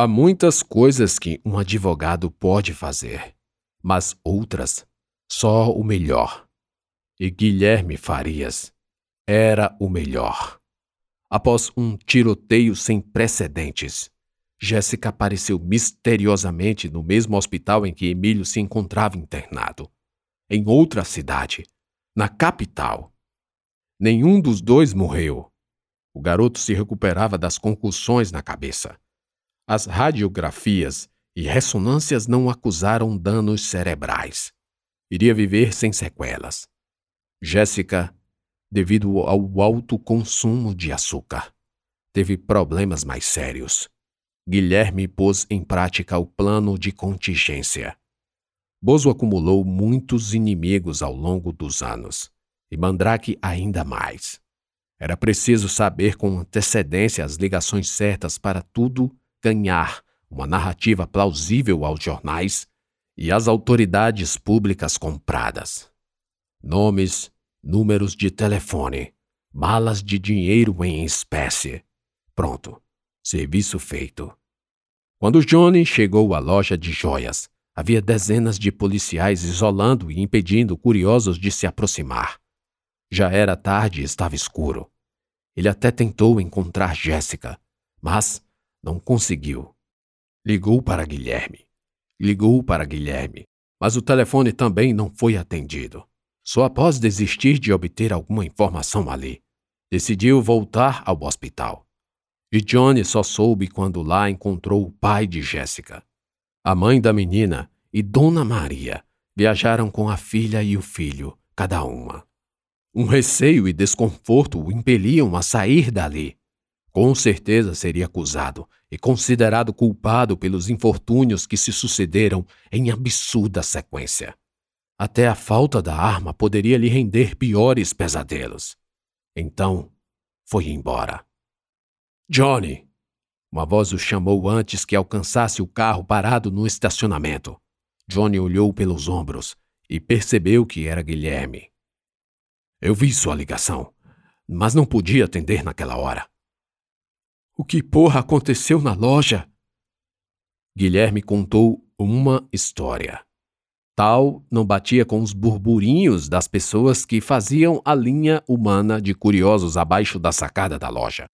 Há muitas coisas que um advogado pode fazer, mas outras só o melhor. E Guilherme Farias era o melhor. Após um tiroteio sem precedentes, Jéssica apareceu misteriosamente no mesmo hospital em que Emílio se encontrava internado, em outra cidade, na capital. Nenhum dos dois morreu. O garoto se recuperava das concussões na cabeça. As radiografias e ressonâncias não acusaram danos cerebrais. Iria viver sem sequelas. Jéssica devido ao alto consumo de açúcar. Teve problemas mais sérios. Guilherme pôs em prática o plano de contingência. Bozo acumulou muitos inimigos ao longo dos anos, e Mandrake ainda mais. Era preciso saber com antecedência as ligações certas para tudo ganhar uma narrativa plausível aos jornais e às autoridades públicas compradas. Nomes, números de telefone, malas de dinheiro em espécie. Pronto, serviço feito. Quando Johnny chegou à loja de joias, havia dezenas de policiais isolando e impedindo curiosos de se aproximar. Já era tarde e estava escuro. Ele até tentou encontrar Jéssica, mas não conseguiu. Ligou para Guilherme. Ligou para Guilherme, mas o telefone também não foi atendido. Só após desistir de obter alguma informação ali, decidiu voltar ao hospital. E Johnny só soube quando lá encontrou o pai de Jéssica. A mãe da menina e Dona Maria viajaram com a filha e o filho, cada uma. Um receio e desconforto o impeliam a sair dali. Com certeza seria acusado e considerado culpado pelos infortúnios que se sucederam em absurda sequência. Até a falta da arma poderia lhe render piores pesadelos. Então, foi embora. Johnny! Uma voz o chamou antes que alcançasse o carro parado no estacionamento. Johnny olhou pelos ombros e percebeu que era Guilherme. Eu vi sua ligação, mas não podia atender naquela hora. O que porra aconteceu na loja? Guilherme contou uma história. Tal não batia com os burburinhos das pessoas que faziam a linha humana de curiosos abaixo da sacada da loja.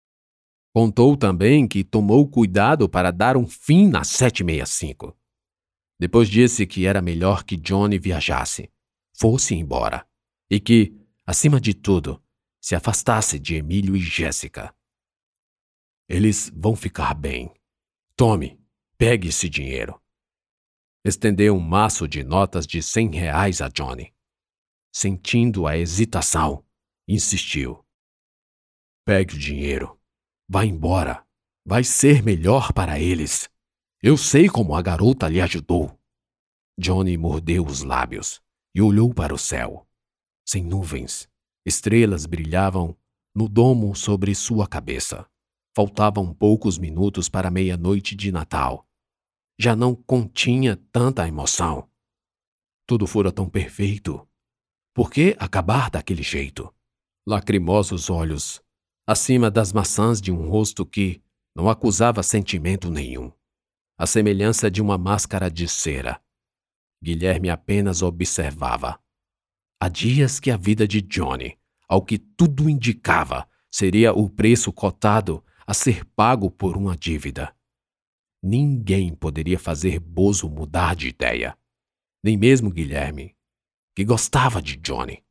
Contou também que tomou cuidado para dar um fim na 765. Depois disse que era melhor que Johnny viajasse, fosse embora, e que, acima de tudo, se afastasse de Emílio e Jéssica. Eles vão ficar bem. Tome, pegue esse dinheiro. Estendeu um maço de notas de cem reais a Johnny. Sentindo a hesitação, insistiu. Pegue o dinheiro. Vá embora. Vai ser melhor para eles. Eu sei como a garota lhe ajudou. Johnny mordeu os lábios e olhou para o céu. Sem nuvens, estrelas brilhavam no domo sobre sua cabeça. Faltavam poucos minutos para meia-noite de Natal já não continha tanta emoção. Tudo fora tão perfeito. Por que acabar daquele jeito? Lacrimosos olhos, acima das maçãs de um rosto que não acusava sentimento nenhum. A semelhança de uma máscara de cera. Guilherme apenas observava. Há dias que a vida de Johnny, ao que tudo indicava, seria o preço cotado a ser pago por uma dívida. Ninguém poderia fazer Bozo mudar de ideia. Nem mesmo Guilherme, que gostava de Johnny.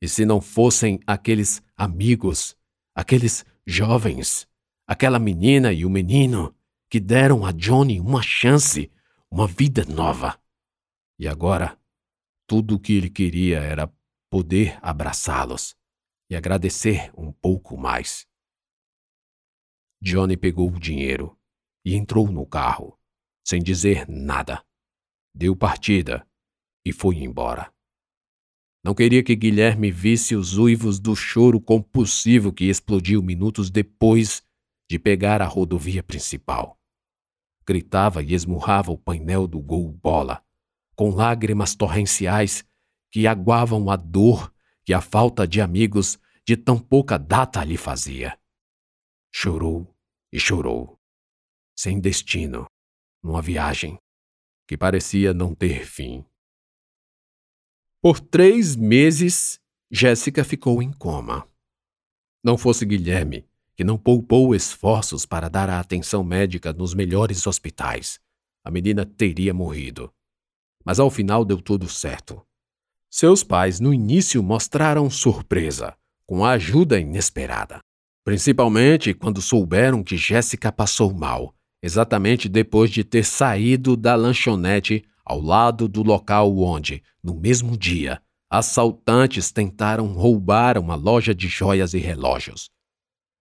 E se não fossem aqueles amigos, aqueles jovens, aquela menina e o menino que deram a Johnny uma chance, uma vida nova. E agora, tudo o que ele queria era poder abraçá-los e agradecer um pouco mais. Johnny pegou o dinheiro e entrou no carro, sem dizer nada. Deu partida e foi embora. Não queria que Guilherme visse os uivos do choro compulsivo que explodiu minutos depois de pegar a rodovia principal. Gritava e esmurrava o painel do gol bola, com lágrimas torrenciais que aguavam a dor que a falta de amigos de tão pouca data lhe fazia. Chorou e chorou sem destino, numa viagem que parecia não ter fim. Por três meses, Jéssica ficou em coma. Não fosse Guilherme, que não poupou esforços para dar a atenção médica nos melhores hospitais, a menina teria morrido. Mas ao final deu tudo certo. Seus pais, no início, mostraram surpresa, com a ajuda inesperada. Principalmente quando souberam que Jéssica passou mal, exatamente depois de ter saído da lanchonete ao lado do local onde, no mesmo dia, assaltantes tentaram roubar uma loja de joias e relógios.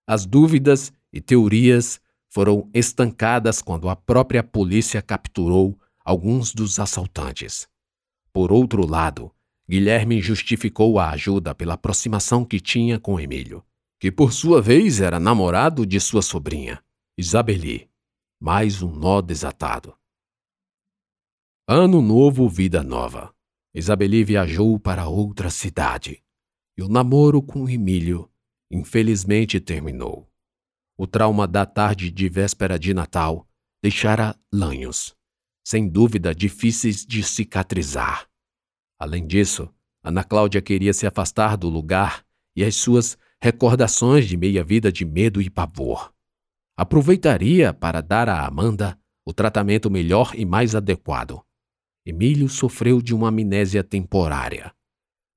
As dúvidas e teorias foram estancadas quando a própria polícia capturou alguns dos assaltantes. Por outro lado, Guilherme justificou a ajuda pela aproximação que tinha com Emílio, que por sua vez era namorado de sua sobrinha, Isabeli. Mais um nó desatado. Ano novo, vida nova. Isabeli viajou para outra cidade. E o namoro com Emílio, infelizmente, terminou. O trauma da tarde de véspera de Natal deixara lanhos, sem dúvida difíceis de cicatrizar. Além disso, Ana Cláudia queria se afastar do lugar e as suas recordações de meia-vida de medo e pavor. Aproveitaria para dar a Amanda o tratamento melhor e mais adequado. Emílio sofreu de uma amnésia temporária,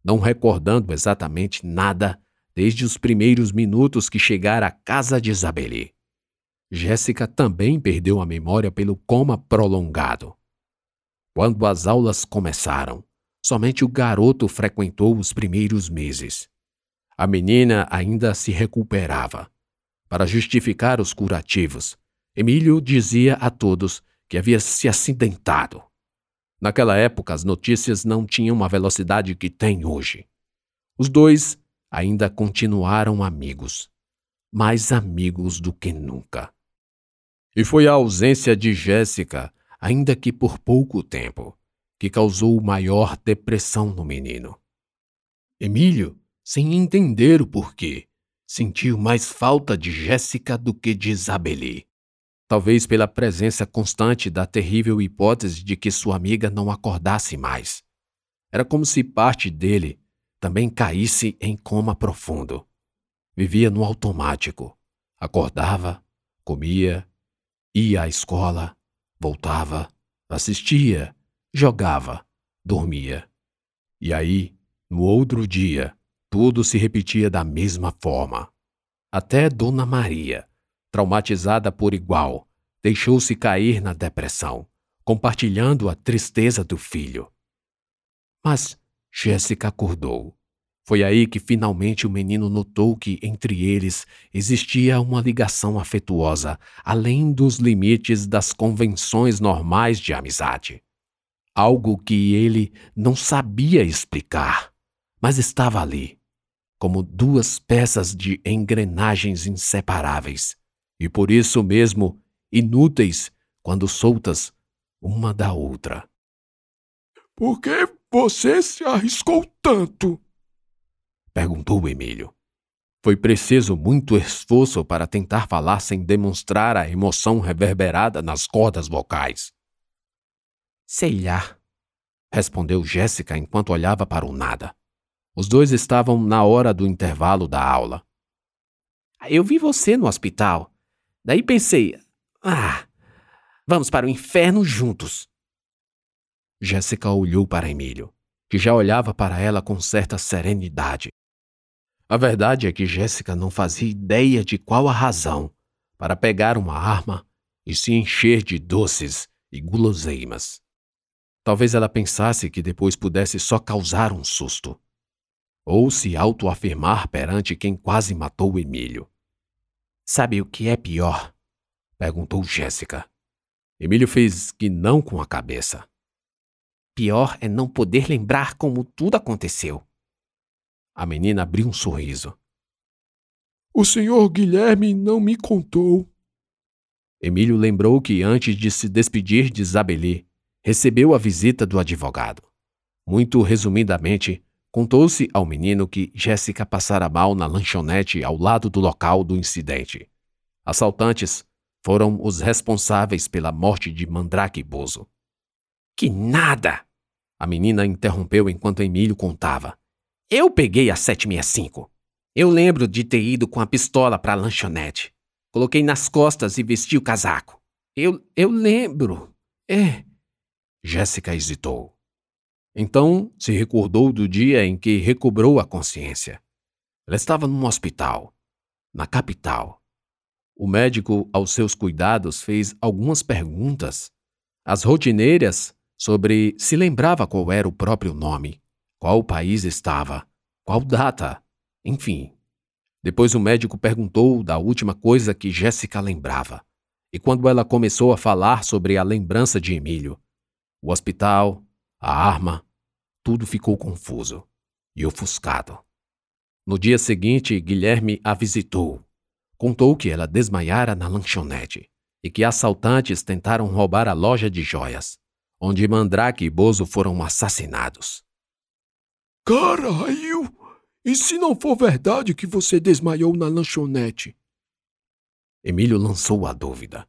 não recordando exatamente nada desde os primeiros minutos que chegara à casa de Isabeli. Jéssica também perdeu a memória pelo coma prolongado. Quando as aulas começaram, somente o garoto frequentou os primeiros meses. A menina ainda se recuperava. Para justificar os curativos, Emílio dizia a todos que havia se acidentado. Naquela época, as notícias não tinham a velocidade que têm hoje. Os dois ainda continuaram amigos, mais amigos do que nunca. E foi a ausência de Jéssica, ainda que por pouco tempo, que causou maior depressão no menino. Emílio, sem entender o porquê, sentiu mais falta de Jéssica do que de Isabeli talvez pela presença constante da terrível hipótese de que sua amiga não acordasse mais. Era como se parte dele também caísse em coma profundo. Vivia no automático. Acordava, comia, ia à escola, voltava, assistia, jogava, dormia. E aí, no outro dia, tudo se repetia da mesma forma. Até Dona Maria, traumatizada por igual, deixou-se cair na depressão, compartilhando a tristeza do filho. Mas Jéssica acordou. Foi aí que finalmente o menino notou que entre eles existia uma ligação afetuosa, além dos limites das convenções normais de amizade. Algo que ele não sabia explicar, mas estava ali, como duas peças de engrenagens inseparáveis, e por isso mesmo inúteis quando soltas uma da outra. Por que você se arriscou tanto? perguntou Emílio. Foi preciso muito esforço para tentar falar sem demonstrar a emoção reverberada nas cordas vocais. Sei lá, respondeu Jéssica enquanto olhava para o nada. Os dois estavam na hora do intervalo da aula. Eu vi você no hospital. Daí pensei, ah, vamos para o inferno juntos. Jéssica olhou para Emílio, que já olhava para ela com certa serenidade. A verdade é que Jéssica não fazia ideia de qual a razão para pegar uma arma e se encher de doces e guloseimas. Talvez ela pensasse que depois pudesse só causar um susto, ou se autoafirmar perante quem quase matou Emílio. Sabe o que é pior? Perguntou Jéssica. Emílio fez que não com a cabeça. Pior é não poder lembrar como tudo aconteceu. A menina abriu um sorriso. O senhor Guilherme não me contou. Emílio lembrou que antes de se despedir de Isabeli, recebeu a visita do advogado. Muito resumidamente, contou-se ao menino que Jéssica passara mal na lanchonete ao lado do local do incidente. Assaltantes foram os responsáveis pela morte de Mandrake Bozo. Que nada! A menina interrompeu enquanto Emílio contava. Eu peguei a 765. Eu lembro de ter ido com a pistola para a lanchonete. Coloquei nas costas e vesti o casaco. Eu, eu lembro. É. Jéssica hesitou. Então se recordou do dia em que recobrou a consciência. Ela estava num hospital, na capital. O médico, aos seus cuidados, fez algumas perguntas, as rotineiras, sobre se lembrava qual era o próprio nome, qual país estava, qual data, enfim. Depois o médico perguntou da última coisa que Jéssica lembrava. E quando ela começou a falar sobre a lembrança de Emílio, o hospital, a arma, tudo ficou confuso e ofuscado. No dia seguinte, Guilherme a visitou. Contou que ela desmaiara na lanchonete e que assaltantes tentaram roubar a loja de joias, onde Mandrake e Bozo foram assassinados. Caralho! E se não for verdade que você desmaiou na lanchonete? Emílio lançou a dúvida.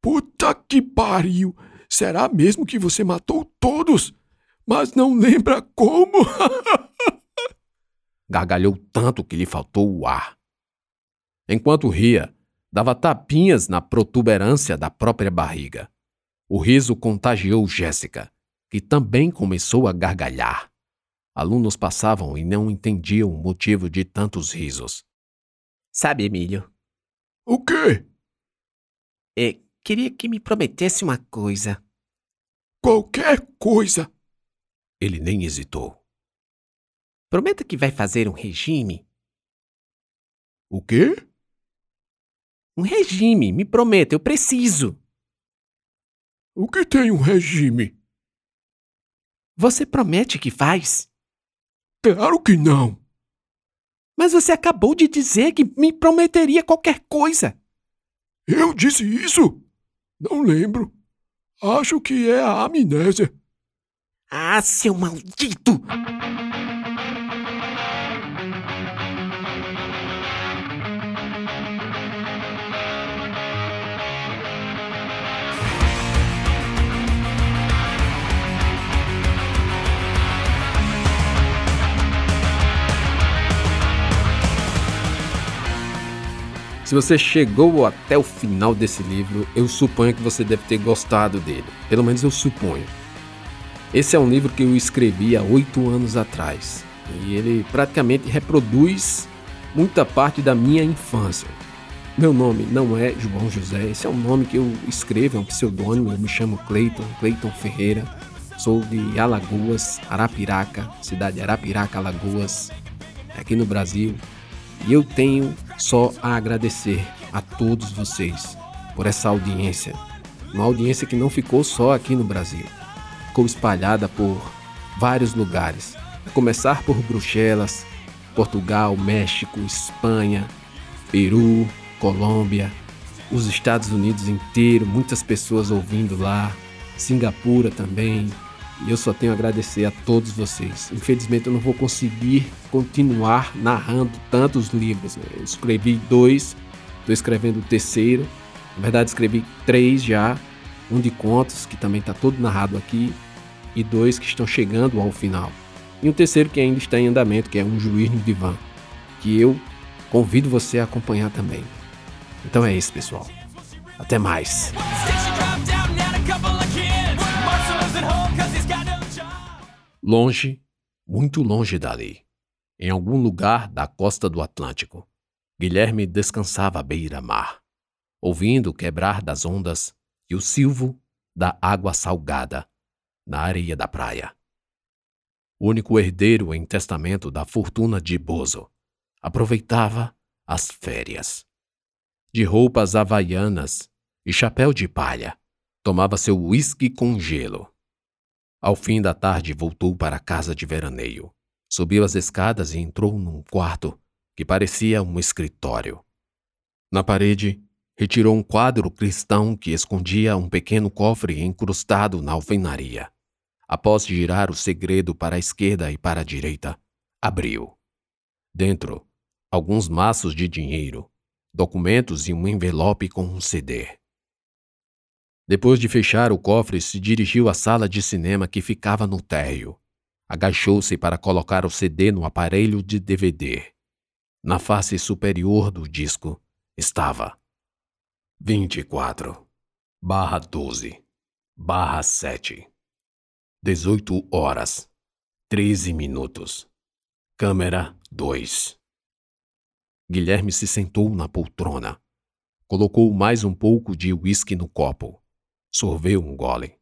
Puta que pariu! Será mesmo que você matou todos, mas não lembra como? Gargalhou tanto que lhe faltou o ar. Enquanto ria, dava tapinhas na protuberância da própria barriga. O riso contagiou Jéssica, que também começou a gargalhar. Alunos passavam e não entendiam o motivo de tantos risos. Sabe, Emílio? O quê? É, queria que me prometesse uma coisa. Qualquer coisa. Ele nem hesitou. Prometa que vai fazer um regime. O quê? Um regime, me prometa, eu preciso. O que tem um regime? Você promete que faz? Claro que não. Mas você acabou de dizer que me prometeria qualquer coisa. Eu disse isso? Não lembro. Acho que é a amnésia. Ah, seu maldito! Se você chegou até o final desse livro, eu suponho que você deve ter gostado dele. Pelo menos eu suponho. Esse é um livro que eu escrevi há oito anos atrás. E ele praticamente reproduz muita parte da minha infância. Meu nome não é João José, esse é um nome que eu escrevo, é um pseudônimo. Eu me chamo Cleiton, Cleiton Ferreira. Sou de Alagoas, Arapiraca, cidade de Arapiraca, Alagoas, aqui no Brasil. E eu tenho só a agradecer a todos vocês por essa audiência. Uma audiência que não ficou só aqui no Brasil, ficou espalhada por vários lugares, a começar por Bruxelas, Portugal, México, Espanha, Peru, Colômbia, os Estados Unidos inteiro, muitas pessoas ouvindo lá, Singapura também, e eu só tenho a agradecer a todos vocês. Infelizmente eu não vou conseguir continuar narrando tantos livros. Eu escrevi dois, estou escrevendo o terceiro. Na verdade escrevi três já. Um de contos, que também está todo narrado aqui, e dois que estão chegando ao final. E um terceiro que ainda está em andamento, que é Um Juiz no Divã, que eu convido você a acompanhar também. Então é isso, pessoal. Até mais. Longe, muito longe dali, em algum lugar da costa do Atlântico, Guilherme descansava à beira-mar, ouvindo o quebrar das ondas e o silvo da água salgada na areia da praia. O único herdeiro em testamento da fortuna de Bozo aproveitava as férias. De roupas havaianas e chapéu de palha, tomava seu uísque com gelo ao fim da tarde, voltou para a casa de veraneio. Subiu as escadas e entrou num quarto que parecia um escritório. Na parede, retirou um quadro cristão que escondia um pequeno cofre encrustado na alvenaria. Após girar o segredo para a esquerda e para a direita, abriu. Dentro, alguns maços de dinheiro documentos e um envelope com um CD. Depois de fechar o cofre, se dirigiu à sala de cinema que ficava no térreo. Agachou-se para colocar o CD no aparelho de DVD. Na face superior do disco estava 24 barra 12 barra 7 18 horas 13 minutos Câmera 2 Guilherme se sentou na poltrona. Colocou mais um pouco de uísque no copo. Sorveu um gole.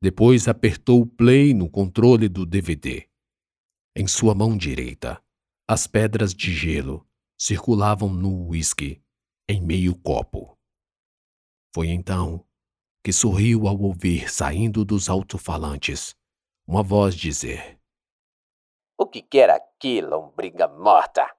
Depois apertou o play no controle do DVD. Em sua mão direita, as pedras de gelo circulavam no uísque em meio copo. Foi então que sorriu ao ouvir saindo dos alto-falantes uma voz dizer: O que quer aqui, lombriga morta?